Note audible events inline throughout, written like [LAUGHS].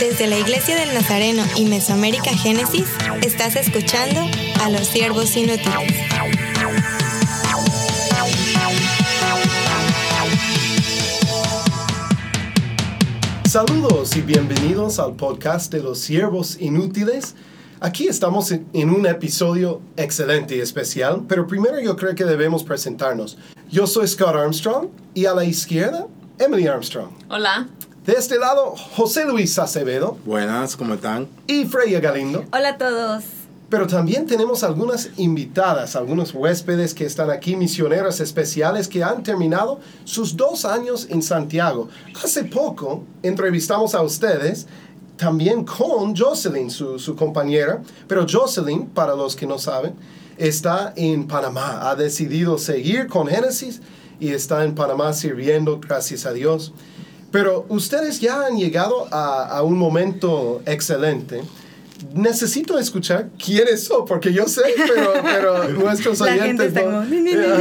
Desde la Iglesia del Nazareno y Mesoamérica Génesis, estás escuchando a los siervos inútiles. Saludos y bienvenidos al podcast de los siervos inútiles. Aquí estamos en, en un episodio excelente y especial, pero primero yo creo que debemos presentarnos. Yo soy Scott Armstrong y a la izquierda, Emily Armstrong. Hola. De este lado, José Luis Acevedo Buenas, ¿cómo están? y Freya Galindo. Hola a todos. Pero también tenemos algunas invitadas, algunos huéspedes que están aquí, misioneras especiales que han terminado sus dos años en Santiago. Hace poco entrevistamos a ustedes también con Jocelyn, su, su compañera, pero Jocelyn, para los que no saben, está en Panamá, ha decidido seguir con Génesis y está en Panamá sirviendo, gracias a Dios. Pero ustedes ya han llegado a, a un momento excelente necesito escuchar quiénes son, porque yo sé, pero, pero [LAUGHS] nuestros oyentes no, como, pero,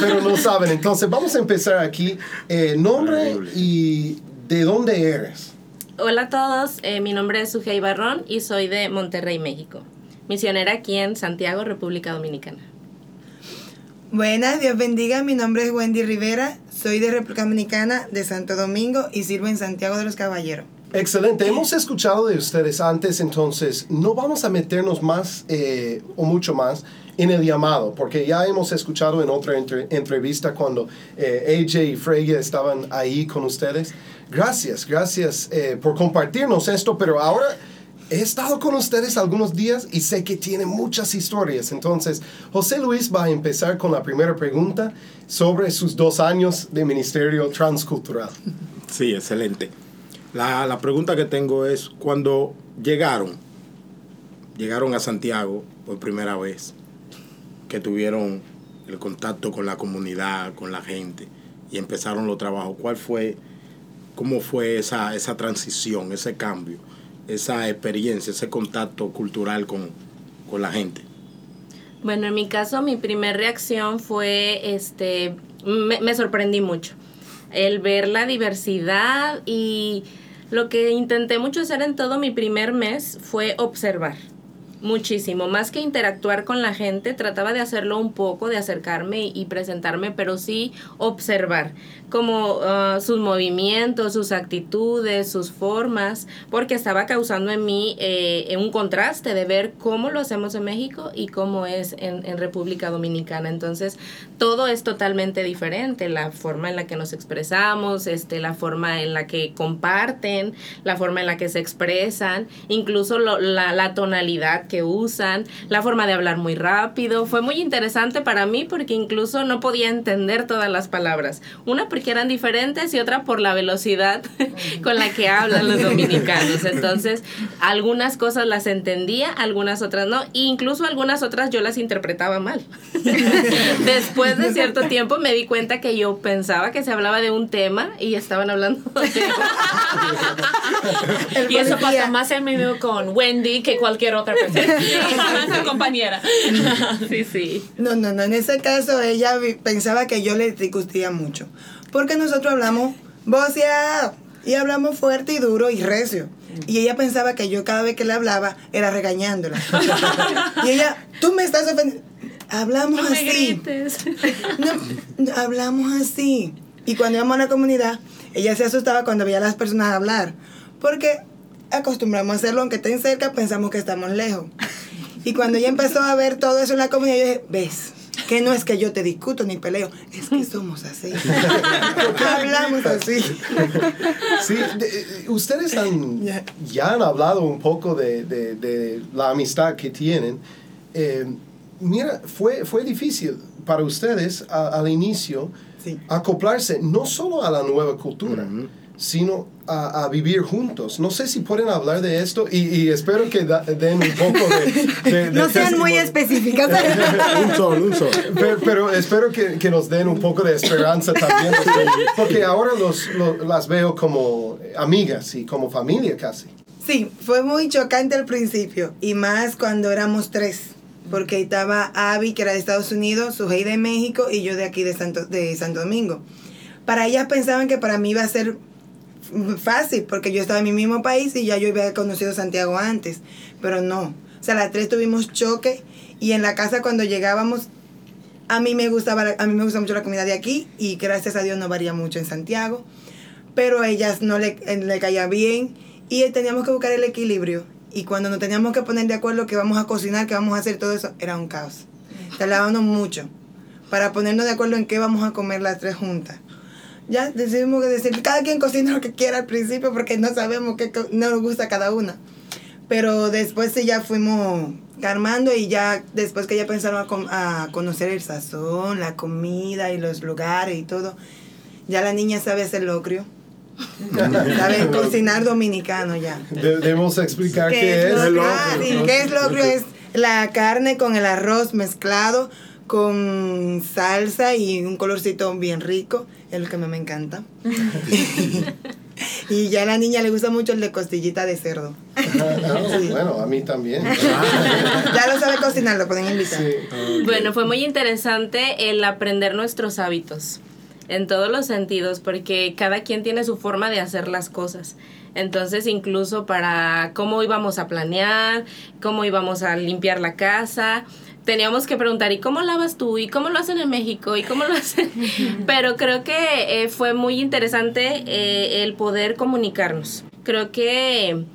pero no saben. Entonces, vamos a empezar aquí. Eh, nombre y de dónde eres. Hola a todos. eh, mi nombre es Sujei Barrón y soy de Monterrey, México. Misionera aquí en Santiago, República Dominicana. Buenas, Dios bendiga. Mi nombre es Wendy Rivera. Soy de República Dominicana, de Santo Domingo y sirvo en Santiago de los Caballeros. Excelente, hemos escuchado de ustedes antes, entonces no vamos a meternos más eh, o mucho más en el llamado, porque ya hemos escuchado en otra entre- entrevista cuando eh, AJ y Freya estaban ahí con ustedes. Gracias, gracias eh, por compartirnos esto, pero ahora he estado con ustedes algunos días y sé que tiene muchas historias. Entonces, José Luis va a empezar con la primera pregunta sobre sus dos años de ministerio transcultural. Sí, excelente. La, la pregunta que tengo es, cuando llegaron, llegaron a Santiago por primera vez, que tuvieron el contacto con la comunidad, con la gente, y empezaron los trabajos, ¿cuál fue, cómo fue esa, esa transición, ese cambio, esa experiencia, ese contacto cultural con, con la gente? Bueno, en mi caso, mi primer reacción fue, este, me, me sorprendí mucho. El ver la diversidad y lo que intenté mucho hacer en todo mi primer mes fue observar. Muchísimo, más que interactuar con la gente, trataba de hacerlo un poco, de acercarme y, presentarme, pero sí observar como ah, sus movimientos, sus actitudes, sus formas, porque estaba causando en mí eh, un contraste de ver cómo lo hacemos en México y cómo es en, República Dominicana. Entonces, todo es totalmente diferente, la forma en la que nos expresamos, este, la forma en la que comparten, la forma en la que se expresan, incluso la tonalidad que usan, la forma de hablar muy rápido. Fue muy interesante para mí porque incluso no podía entender todas las palabras. Una porque eran diferentes y otra por la velocidad [LAUGHS] con la que hablan los [LAUGHS] dominicanos. Entonces, algunas cosas las entendía, algunas otras no, e incluso algunas otras yo las interpretaba mal. [LAUGHS] Después de cierto tiempo me di cuenta que yo pensaba que se hablaba de un tema y estaban hablando de Y eso pasa más en menudo con Wendy que cualquier otra persona. [LAUGHS] Su compañera. [LAUGHS] Sí, sí. No, no, no. En ese caso ella pensaba que yo le discutía mucho. Porque nosotros hablamos voceado y hablamos fuerte y duro y recio. Y ella pensaba que yo cada vez que le hablaba era regañándola. [LAUGHS] y ella, tú me estás ofendiendo. Hablamos No me así. grites. No, no, hablamos así. Y cuando íbamos a la comunidad, ella se asustaba cuando veía a las personas hablar. Porque acostumbramos a hacerlo, aunque estén cerca, pensamos que estamos lejos. Y cuando ella empezó a ver todo eso en la comunidad, yo dije, ves, que no es que yo te discuto ni peleo, es que somos así. [LAUGHS] Porque hablamos así. Sí, de- eh, ustedes han, Ya. ya han hablado un poco de, de- de la amistad que tienen. Eh, mira, fue, fue difícil para ustedes a- al inicio Sí. acoplarse no solo a la nueva cultura. Sino a, a vivir juntos. No sé si pueden hablar de esto y, y espero que da- den un poco de... de- de [LAUGHS] No sean muy testimonio. específicas. [LAUGHS] un sol, un sol. Pero, pero espero que, que nos den un poco de esperanza también, [LAUGHS] porque, ahora los, lo- las veo como amigas y como familia casi. Sí, fue muy chocante al principio y más cuando éramos tres. porque estaba Abby, que era de Estados Unidos, Sujei de México y yo de aquí de Santo, de Santo Domingo. Para ellas pensaban que para mí iba a ser fácil, porque yo estaba en mi mismo país y ya yo había conocido Santiago antes, pero no. O sea, las tres tuvimos choque y en la casa cuando llegábamos, a mí me gustaba, a mí me gusta mucho la comida de aquí y gracias a Dios no varía mucho en Santiago, pero a ellas no le, le caía bien y teníamos que buscar el equilibrio y cuando nos teníamos que poner de acuerdo que vamos a cocinar, que vamos a hacer todo eso, era un caos. Tardábamos mucho para ponernos de acuerdo en qué vamos a comer las tres juntas. Ya decidimos que decir, cada quien cocina lo que quiera al principio porque no sabemos qué no nos gusta cada una. Pero después sí ya fuimos armando y ya después que ya pensaron a, conocer el sazón, la comida y los lugares y todo, ya la niña sabe hacer locrio. [LAUGHS] sabe cocinar dominicano ya. De- debemos explicar qué, ¿Qué es es. locrio? Sí, ¿qué es locrio? Es la carne con el arroz mezclado con salsa y un colorcito bien rico, es lo que me, me encanta. [LAUGHS] y ya a la niña le gusta mucho el de costillita de cerdo. Ah, ah, Bueno, a mí también. [LAUGHS] Ya lo sabe cocinar, lo pueden invitar. Sí. Bueno, fue muy interesante el aprender nuestros hábitos en todos los sentidos, porque cada quien tiene su forma de hacer las cosas. Entonces, incluso para cómo íbamos a planear, cómo íbamos a limpiar la casa, teníamos que preguntar, ¿y cómo lavas tú? ¿Y cómo lo hacen en México? ¿Y cómo lo hacen? [LAUGHS] Pero creo que eh, fue muy interesante eh, el poder comunicarnos. Creo que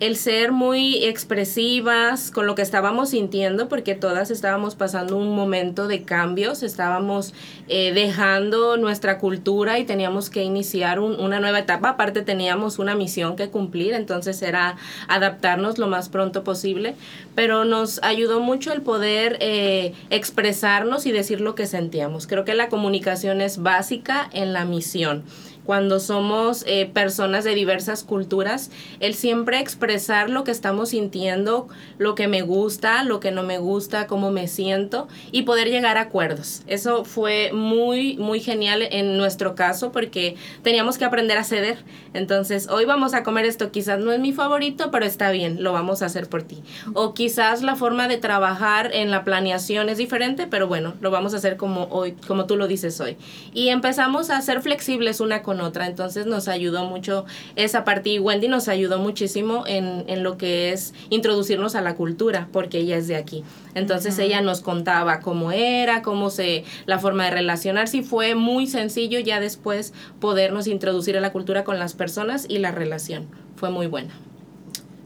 el ser muy expresivas con lo que estábamos sintiendo, porque todas estábamos pasando un momento de cambios, estábamos eh, dejando nuestra cultura y teníamos que iniciar un- una nueva etapa. Aparte teníamos una misión que cumplir, entonces era adaptarnos lo más pronto posible, pero nos ayudó mucho el poder eh, expresarnos y decir lo que sentíamos. Creo que la comunicación es básica en la misión cuando somos eh, personas de diversas culturas, el siempre expresar lo que estamos sintiendo, lo que me gusta, lo que no me gusta, cómo me siento y poder llegar a acuerdos. Eso fue muy, muy genial en nuestro caso porque teníamos que aprender a ceder. Entonces, hoy vamos a comer esto, quizás no es mi favorito, pero está bien, lo vamos a hacer por ti. O quizás la forma de trabajar en la planeación es diferente, pero bueno, lo vamos a hacer como hoy, como tú lo dices hoy. Y empezamos a ser flexibles una con otra, entonces nos ayudó mucho esa parte y Wendy nos ayudó muchísimo en, en lo que es introducirnos a la cultura, porque ella es de aquí. Entonces ella nos contaba cómo era, cómo se, la forma de relacionarse y fue muy sencillo ya después podernos introducir a la cultura con las personas y la relación. Fue muy buena.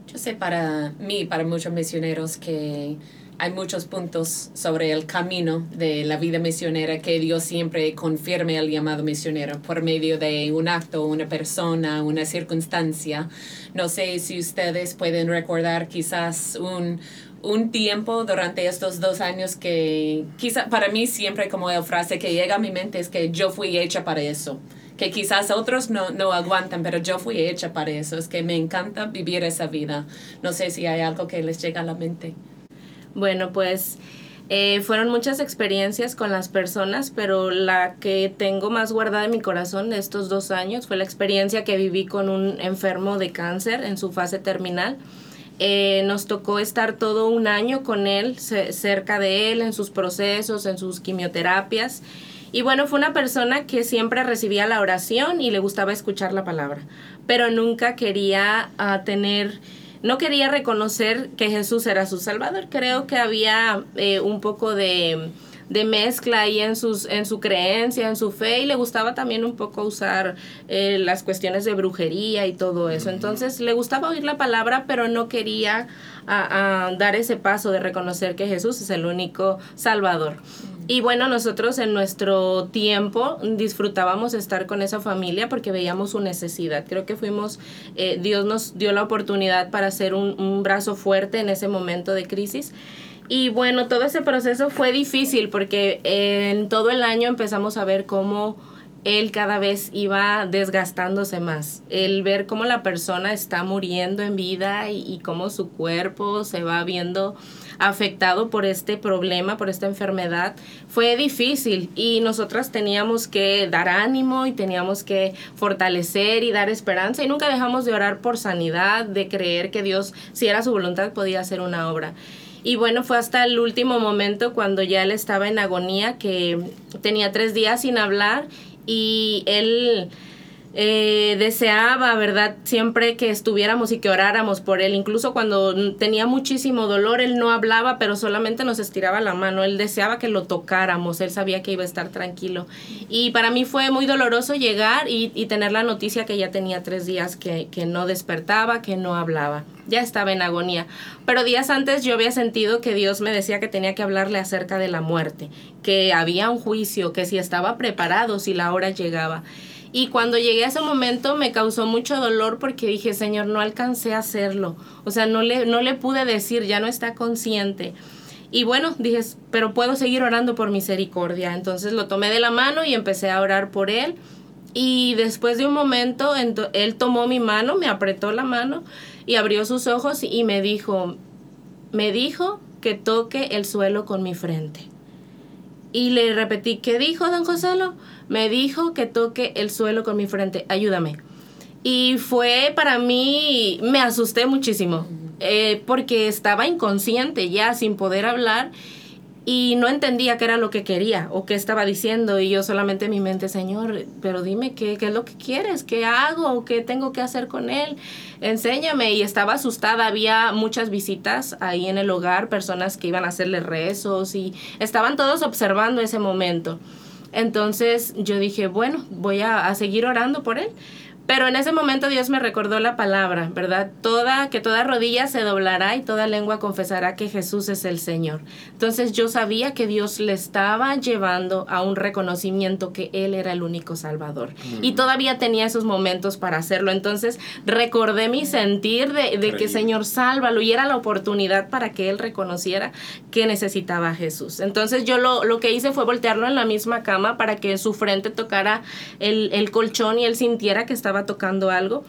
Yo sé para mí, para muchos misioneros, que hay muchos puntos sobre el camino de la vida misionera que Dios siempre confirme el llamado misionero por medio de un acto, una persona, una circunstancia. No sé si ustedes pueden recordar quizás un, un tiempo durante estos dos años que quizá para mí siempre como la frase que llega a mi mente es que yo fui hecha para eso que quizás otros no, no aguantan, pero yo fui hecha para eso. Es que me encanta vivir esa vida. No sé si hay algo que les llega a la mente. Bueno, pues eh, fueron muchas experiencias con las personas, pero la que tengo más guardada en mi corazón de estos dos años fue la experiencia que viví con un enfermo de cáncer en su fase terminal. Eh, nos tocó estar todo un año con él, ce- cerca de él, en sus procesos, en sus quimioterapias. Y bueno, fue una persona que siempre recibía la oración y le gustaba escuchar la palabra, pero nunca quería ah, tener, no quería reconocer que Jesús era su Salvador. Creo que había eh, un poco de, de mezcla ahí en, sus, en su creencia, en su fe, y le gustaba también un poco usar eh, las cuestiones de brujería y todo eso. Entonces le gustaba oír la palabra, pero no quería ah, dar ese paso de reconocer que Jesús es el único Salvador. Y bueno, nosotros en nuestro tiempo disfrutábamos estar con esa familia porque veíamos su necesidad. Creo que fuimos, eh, Dios nos dio la oportunidad para ser un, brazo fuerte en ese momento de crisis. Y bueno, todo ese proceso fue difícil porque en todo el año empezamos a ver cómo él cada vez iba desgastándose más. El ver cómo la persona está muriendo en vida y cómo su cuerpo se va viendo afectado por este problema, por esta enfermedad, fue difícil y nosotras teníamos que dar ánimo y teníamos que fortalecer y dar esperanza y nunca dejamos de orar por sanidad, de creer que Dios, si era su voluntad, podía hacer una obra. Y bueno, fue hasta el último momento cuando ya él estaba en agonía, que tenía tres días sin hablar y él eh, deseaba, ¿verdad? Siempre que estuviéramos y que oráramos por él. Incluso cuando tenía muchísimo dolor, él no hablaba, pero solamente nos estiraba la mano. Él deseaba que lo tocáramos. Él sabía que iba a estar tranquilo. Y para mí fue muy doloroso llegar y, tener la noticia que ya tenía tres días que, que no despertaba, que no hablaba. Ya estaba en agonía. Pero días antes yo había sentido que Dios me decía que tenía que hablarle acerca de la muerte, que había un juicio, que si estaba preparado, si la hora llegaba. Y cuando llegué a ese momento me causó mucho dolor porque dije, Señor, no alcancé a hacerlo. O sea, no le, no le pude decir, ya no está consciente. Y bueno, dije, pero puedo seguir orando por misericordia. Entonces lo tomé de la mano y empecé a orar por él. Y después de un momento, él tomó mi mano, me apretó la mano y abrió sus ojos y me dijo, me dijo que toque el suelo con mi frente. Y le repetí, ¿qué dijo don Joselo? Me dijo que toque el suelo con mi frente, ayúdame. Y fue para mí, me asusté muchísimo, eh, porque estaba inconsciente ya, sin poder hablar y no entendía qué era lo que quería o qué estaba diciendo y yo solamente en mi mente, Señor, pero dime qué, qué es lo que quieres, qué hago, qué tengo que hacer con él, enséñame y estaba asustada, había muchas visitas ahí en el hogar, personas que iban a hacerle rezos y estaban todos observando ese momento. Entonces yo dije, bueno, voy a, a seguir orando por él. Pero en ese momento Dios me recordó la palabra, ¿verdad? Toda, que toda rodilla se doblará y toda lengua confesará que Jesús es el Señor. Entonces yo sabía que Dios le estaba llevando a un reconocimiento que Él era el único Salvador. Y todavía tenía esos momentos para hacerlo. Entonces recordé mi sentir de, de que Señor, sálvalo. Y era la oportunidad para que Él reconociera que necesitaba a Jesús. Entonces yo lo, lo que hice fue voltearlo en la misma cama para que su frente tocara el, el colchón y él sintiera que estaba tocando algo,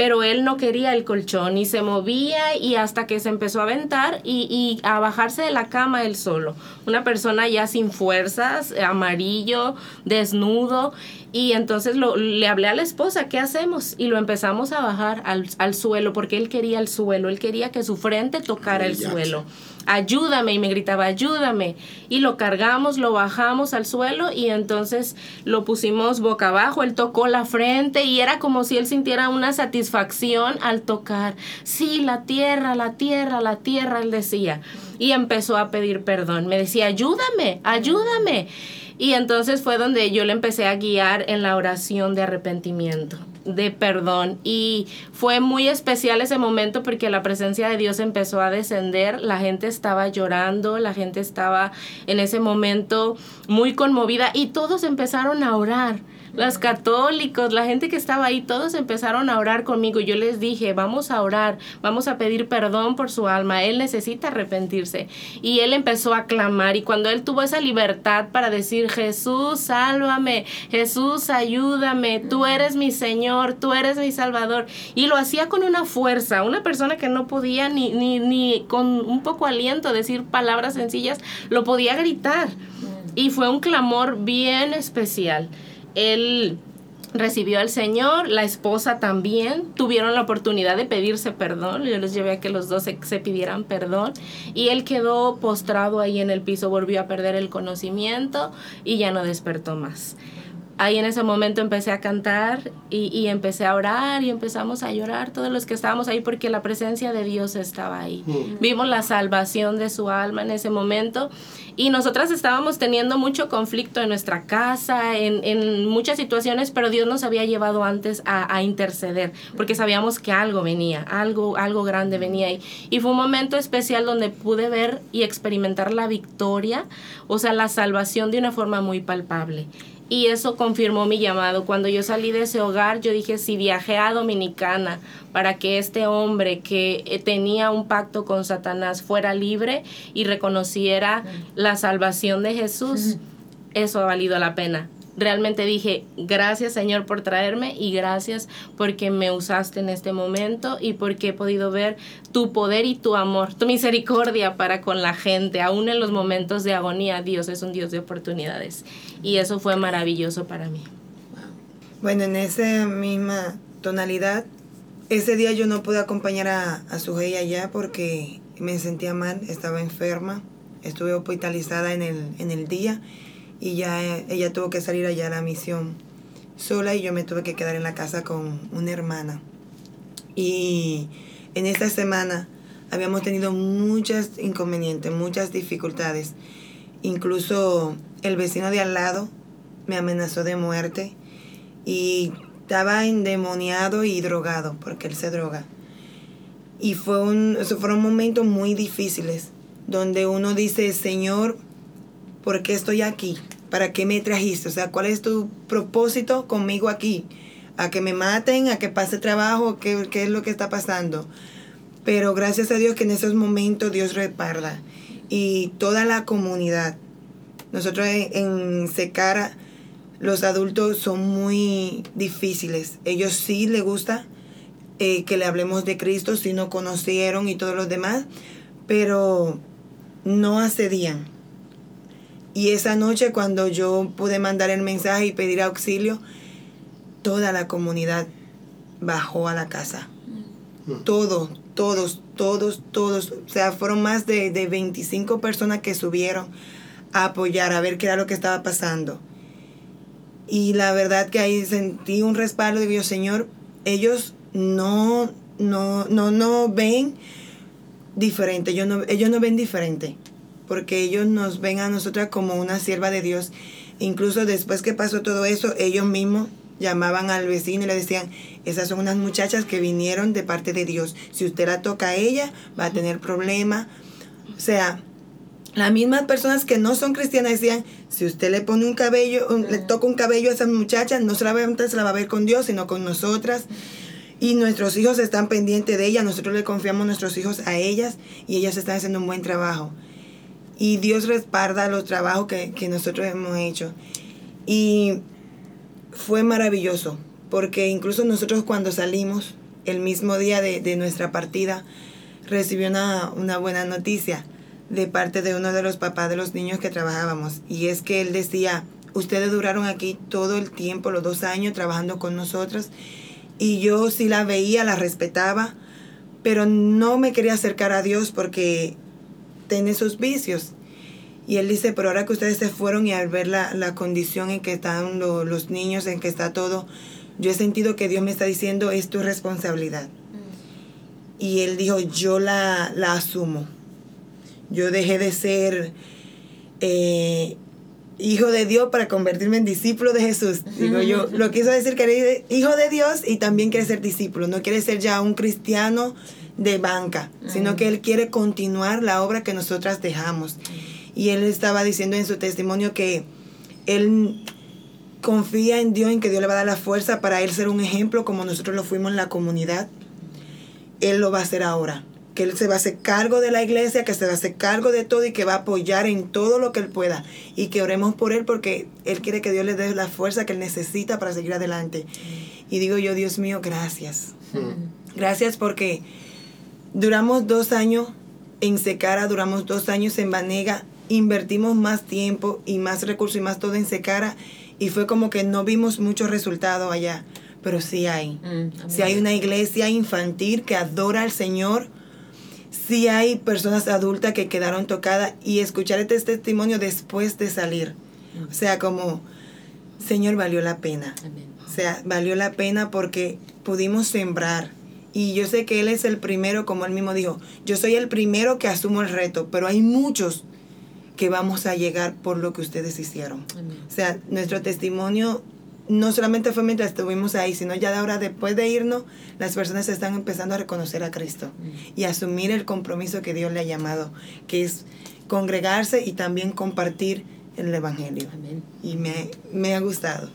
pero él no quería el colchón y se movía y hasta que se empezó a aventar y, a bajarse de la cama él solo. Una persona ya sin fuerzas, amarillo, desnudo. Y entonces lo, le hablé a la esposa, ¿qué hacemos? Y lo empezamos a bajar al, al suelo porque él quería el suelo, él quería que su frente tocara el suelo ayúdame, y me gritaba, ayúdame. Y lo cargamos, lo bajamos al suelo y entonces lo pusimos boca abajo, él tocó la frente y era como si él sintiera una satisfacción al tocar. Sí, la tierra, la tierra, la tierra, él decía. Y empezó a pedir perdón. Me decía, ayúdame, ayúdame. Y entonces fue donde yo le empecé a guiar en la oración de arrepentimiento de perdón y fue muy especial ese momento porque la presencia de Dios empezó a descender, la gente estaba llorando, la gente estaba en ese momento muy conmovida y todos empezaron a orar los católicos, la gente que estaba ahí, todos empezaron a orar conmigo. Yo les dije, vamos a orar, vamos a pedir perdón por su alma, él necesita arrepentirse. Y él empezó a clamar y cuando él tuvo esa libertad para decir, Jesús, sálvame, Jesús, ayúdame, tú eres mi Señor, tú eres mi Salvador. Y lo hacía con una fuerza, una persona que no podía ni, ni, ni con un poco aliento decir palabras sencillas, lo podía gritar. Y fue un clamor bien especial él recibió al Señor, la esposa también, tuvieron la oportunidad de pedirse perdón, yo les llevé a que los dos se, pidieran perdón y él quedó postrado ahí en el piso, volvió a perder el conocimiento y ya no despertó más ahí en ese momento empecé a cantar y, empecé a orar y empezamos a llorar todos los que estábamos ahí porque la presencia de Dios estaba ahí. Mm. Vimos la salvación de su alma en ese momento y nosotras estábamos teniendo mucho conflicto en nuestra casa, en, muchas situaciones, pero Dios nos había llevado antes a, interceder porque sabíamos que algo venía, algo, algo grande venía ahí. Y fue un momento especial donde pude ver y experimentar la victoria, o sea, la salvación de una forma muy palpable y eso confirmó mi llamado. Cuando yo salí de ese hogar, yo dije, si viajé a Dominicana para que este hombre que eh, tenía un pacto con Satanás fuera libre y reconociera la salvación de Jesús, eso ha valido la pena realmente dije, gracias Señor por traerme y gracias porque me usaste en este momento y porque he podido ver tu poder y tu amor, tu misericordia para con la gente, aún en los momentos de agonía. Dios es un Dios de oportunidades y eso fue maravilloso para mí. Bueno, en esa misma tonalidad, ese día yo no pude acompañar a, a su allá porque me sentía mal, estaba enferma, estuve hospitalizada en el, en el día y ya ella tuvo que salir allá a la misión sola y yo me tuve que quedar en la casa con una hermana. Y en esta semana habíamos tenido muchos inconvenientes, muchas dificultades. Incluso el vecino de al lado me amenazó de muerte y estaba endemoniado y drogado porque él se droga. Y fue un, fueron momentos muy difíciles donde uno dice, Señor, ¿por qué estoy aquí? ¿Para qué me trajiste? O sea, ¿cuál es tu propósito conmigo aquí? ¿A que me maten? ¿A que pase trabajo? ¿Qué, es lo que está pasando? Pero gracias a Dios que en esos momentos Dios reparda. Y toda la comunidad. Nosotros en, en Secara, los adultos son muy difíciles. Ellos sí les gusta eh, que le hablemos de Cristo, si no conocieron y todos los demás, pero no accedían. Y esa noche cuando yo pude mandar el mensaje y pedir auxilio, toda la comunidad bajó a la casa. Todos, todos, todos, todos. O sea, fueron más de, de 25 personas que subieron a apoyar, a ver qué era lo que estaba pasando. Y la verdad que ahí sentí un respaldo de Dios, Señor, ellos no, no, no, no ven diferente, ellos no, ellos no ven diferente, porque ellos nos ven a nosotras como una sierva de Dios. Incluso después que pasó todo eso, ellos mismos llamaban al vecino y le decían, esas son unas muchachas que vinieron de parte de Dios. Si usted la toca a ella, va a tener problemas. O sea, las mismas personas que no son cristianas decían, si usted le pone un cabello, le toca un cabello a esas muchachas, no a- se la va a ver con Dios, sino con nosotras. Y nuestros hijos están pendientes de ella, nosotros le confiamos nuestros hijos a ellas y ellas están haciendo un buen trabajo. Y Dios respalda los trabajos que, que nosotros hemos hecho. Y fue maravilloso, porque incluso nosotros cuando salimos, el mismo día de, de nuestra partida, recibí una, una buena noticia de parte de uno de los papás de los niños que trabajábamos. Y es que él decía, ustedes duraron aquí todo el tiempo, los dos años, trabajando con nosotros. Y yo sí la veía, la respetaba, pero no me quería acercar a Dios porque tiene sus vicios. Y él dice, pero ahora que ustedes se fueron y al ver la, la condición en que están lo- los niños, en que está todo, yo he sentido que Dios me está diciendo, es tu responsabilidad. Y él dijo, yo la, la asumo. Yo dejé de ser eh, hijo de Dios para convertirme en discípulo de Jesús. Digo yo, lo quiso decir que eres hijo de Dios y también quiere ser discípulo. No quiere ser ya un cristiano de banca, sino que él quiere continuar la obra que nosotras dejamos. Y él estaba diciendo en su testimonio que él confía en Dios, en que Dios le va a dar la fuerza para él ser un ejemplo como nosotros lo fuimos en la comunidad. Él lo va a hacer ahora. Que él se va a hacer cargo de la iglesia, que se va a hacer cargo de todo y que va a apoyar en todo lo que él pueda. Y que oremos por él porque él quiere que Dios le dé la fuerza que él necesita para seguir adelante. Y digo yo, Dios mío, gracias. Gracias porque duramos dos años en Secara, duramos dos años en Banega, invertimos más tiempo y más recursos y más todo en Secara y fue como que no vimos muchos resultados allá, pero sí hay. Mm, Si hay una iglesia infantil que adora al Señor, si hay personas adultas que quedaron tocadas y escuchar este testimonio después de salir. O sea, como, Señor, valió la pena. Amén. O sea, valió la pena porque pudimos sembrar. Y yo sé que Él es el primero, como Él mismo dijo, yo soy el primero que asumo el reto, pero hay muchos que vamos a llegar por lo que ustedes hicieron. Amén. O sea, nuestro testimonio no solamente fue mientras estuvimos ahí, sino ya de ahora, después de irnos, las personas están empezando a reconocer a Cristo y a asumir el compromiso que Dios le ha llamado, que es congregarse y también compartir el Evangelio. Amén. Y me, me ha gustado.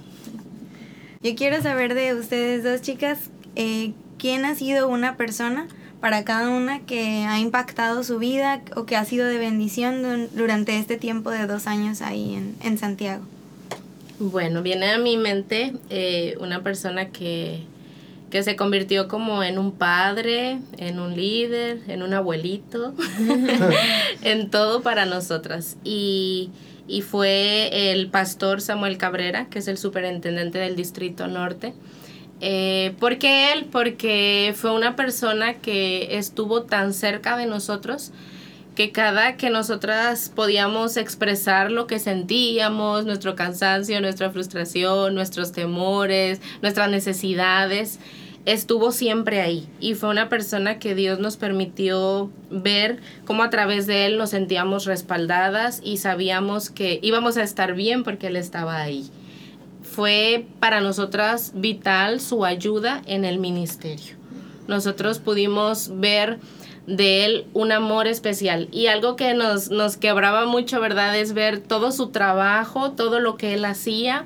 Yo quiero saber de ustedes dos chicas, eh, ¿quién ha sido una persona para cada una que ha impactado su vida o que ha sido de bendición durante este tiempo de dos años ahí en, en Santiago? Bueno, viene a mi mente eh, una persona que, que se convirtió como en un padre, en un líder, en un abuelito, [LAUGHS] [LAUGHS] en todo para nosotras. Y, y fue el pastor Samuel Cabrera, que es el superintendente del Distrito Norte. Eh, ¿Por qué él? Porque fue una persona que estuvo tan cerca de nosotros que cada que nosotras podíamos expresar lo que sentíamos, nuestro cansancio, nuestra frustración, nuestros temores, nuestras necesidades, estuvo siempre ahí. Y fue una persona que Dios nos permitió ver cómo a través de él nos sentíamos respaldadas y sabíamos que íbamos a estar bien porque él estaba ahí. Fue para nosotras vital su ayuda en el ministerio. Nosotros pudimos ver de él un amor especial. Y algo que nos, nos quebraba mucho, ¿verdad? Es ver todo su trabajo, todo lo que él hacía.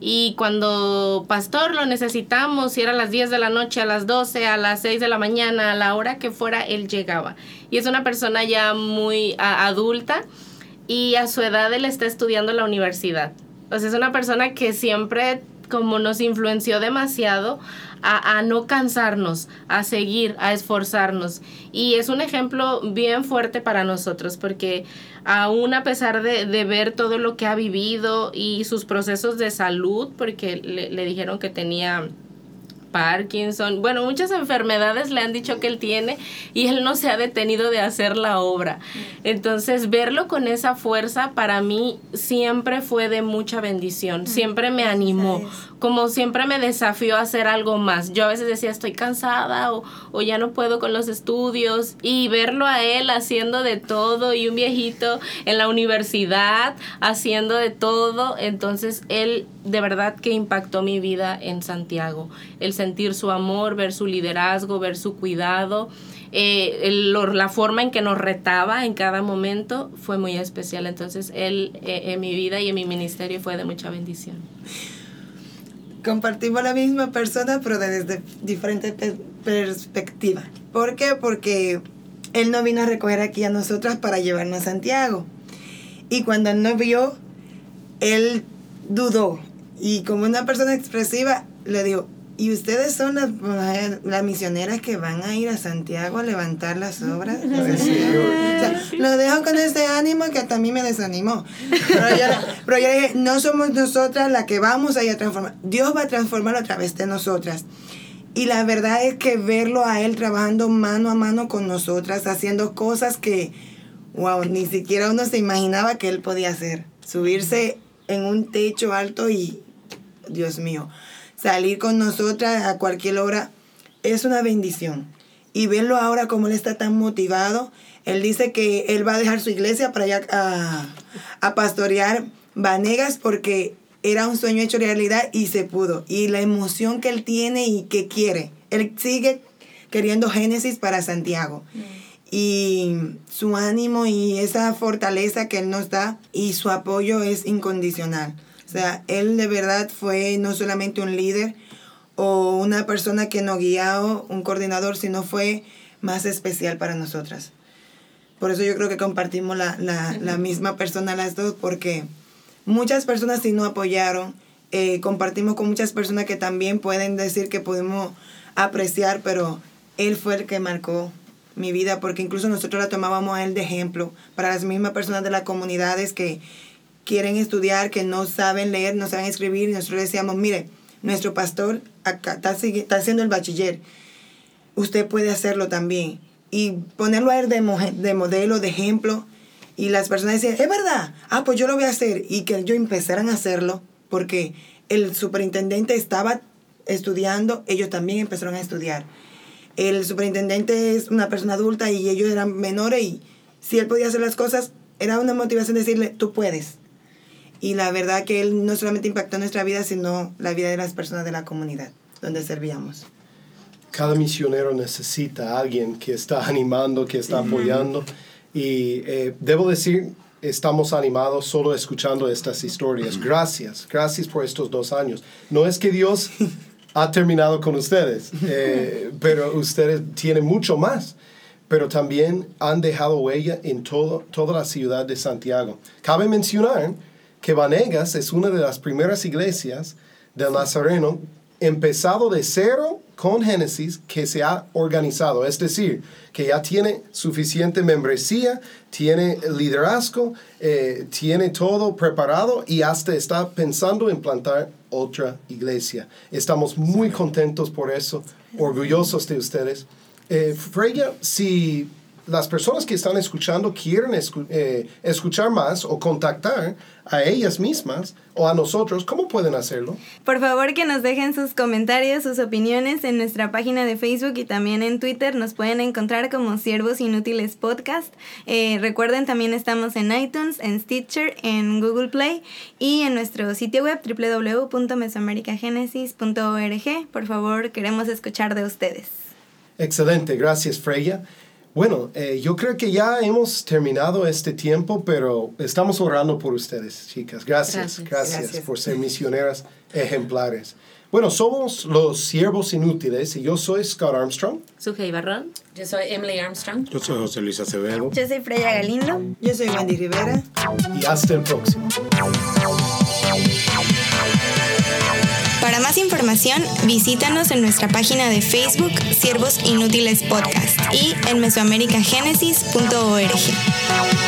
Y cuando pastor lo necesitamos, si era a las 10 de la noche, a las 12, a las 6 de la mañana, a la hora que fuera, él llegaba. Y es una persona ya muy adulta y a su edad él está estudiando en la universidad. O sea, es una persona que siempre como nos influenció demasiado a, no cansarnos, a seguir, a esforzarnos. Y es un ejemplo bien fuerte para nosotros porque aún a pesar de, de ver todo lo que ha vivido y sus procesos de salud, porque le, le dijeron que tenía Parkinson, bueno, muchas enfermedades le han dicho que él tiene y él no se ha detenido de hacer la obra. Entonces, verlo con esa fuerza para mí siempre fue de mucha bendición, siempre me animó, como siempre me desafió a hacer algo más. Yo a veces decía, estoy cansada o, o ya no puedo con los estudios y verlo a él haciendo de todo y un viejito en la universidad haciendo de todo, entonces él de verdad que impactó mi vida en Santiago. El sentir su amor, ver su liderazgo, ver su cuidado, eh, la forma en que nos retaba en cada momento fue muy especial. Entonces él eh, en mi vida y en mi ministerio fue de mucha bendición. Compartimos la misma persona, pero desde diferentes perspectivas. ¿Por qué? Porque él no vino a recoger aquí a nosotras para llevarnos a Santiago. Y cuando él nos vio, él dudó. Y como una persona expresiva, le digo, ¿y ustedes son las, las misioneras que van a ir a Santiago a levantar las obras? lo dejo con ese ánimo que hasta a mí me desanimó. Pero yo, pero yo dije, no somos nosotras las que vamos a ir a transformar. Dios va a transformar a través de nosotras. Y la verdad es que verlo a Él trabajando mano a mano con nosotras, haciendo cosas que, wow, ni siquiera uno se imaginaba que Él podía hacer. Subirse en un techo alto y, Dios mío, salir con nosotras a cualquier hora es una bendición. Y verlo ahora como él está tan motivado, él dice que él va a dejar su iglesia para ir a, a pastorear Vanegas porque era un sueño hecho realidad y se pudo. Y la emoción que él tiene y que quiere. Él sigue queriendo Génesis para Santiago. Mm. Y su ánimo y esa fortaleza que él nos da y su apoyo es incondicional. O sea, él de verdad fue no solamente un líder o una persona que nos guió, un coordinador, sino fue más especial para nosotras. Por eso yo creo que compartimos la, la, la misma persona las dos, porque muchas personas sí nos apoyaron, eh, compartimos con muchas personas que también pueden decir que podemos apreciar, pero él fue el que marcó mi vida, porque incluso nosotros la tomábamos a él de ejemplo para las mismas personas de las comunidades que quieren estudiar, que no saben leer, no saben escribir, y nosotros decíamos, mire, nuestro pastor acá está, está haciendo el bachiller, usted puede hacerlo también. Y ponerlo a él de, de modelo, de ejemplo, y las personas decían, es verdad, ah, pues yo lo voy a hacer, y que ellos empezaran a hacerlo, porque el superintendente estaba estudiando, ellos también empezaron a estudiar. El superintendente es una persona adulta y ellos eran menores y si él podía hacer las cosas, era una motivación decirle, tú puedes. Y la verdad que él no solamente impactó nuestra vida, sino la vida de las personas de la comunidad donde servíamos. Cada misionero necesita a alguien que está animando, que está apoyando. Y eh, debo decir, estamos animados solo escuchando estas historias. Gracias, gracias por estos dos años. No es que Dios ha terminado con ustedes, eh, [LAUGHS] pero ustedes tienen mucho más. Pero también han dejado huella en todo, toda la ciudad de Santiago. Cabe mencionar que Vanegas es una de las primeras iglesias del Nazareno, empezado de cero con Génesis que se ha organizado, es decir, que ya tiene suficiente membresía, tiene liderazgo, eh, tiene todo preparado y hasta está pensando en plantar otra iglesia. Estamos muy contentos por eso, orgullosos de ustedes. Eh, Freya, si las personas que están escuchando quieren escu- eh, escuchar más o contactar a ellas mismas o a nosotros, ¿cómo pueden hacerlo? Por favor que nos dejen sus comentarios, sus opiniones en nuestra página de Facebook y también en Twitter. Nos pueden encontrar como Siervos Inútiles Podcast. Eh, recuerden, también estamos en iTunes, en Stitcher, en Google Play y en nuestro sitio web www.mesoamericagenesis.org. Por favor, queremos escuchar de ustedes. Excelente, gracias Freya. Bueno, eh, yo creo que ya hemos terminado este tiempo, pero estamos orando por ustedes, chicas. Gracias, Gracias. gracias, Gracias. por ser misioneras ejemplares. Bueno, somos los siervos inútiles y yo soy Scott Armstrong. Sujei Barrón. Yo soy Emily Armstrong. Yo soy José Luis Acevedo. Yo soy Freya Galindo. Yo soy Wendy Rivera. y hasta el próximo. Para más información, visítanos en nuestra página de Facebook Siervos Inútiles Podcast y en mesoamericagenesis.org.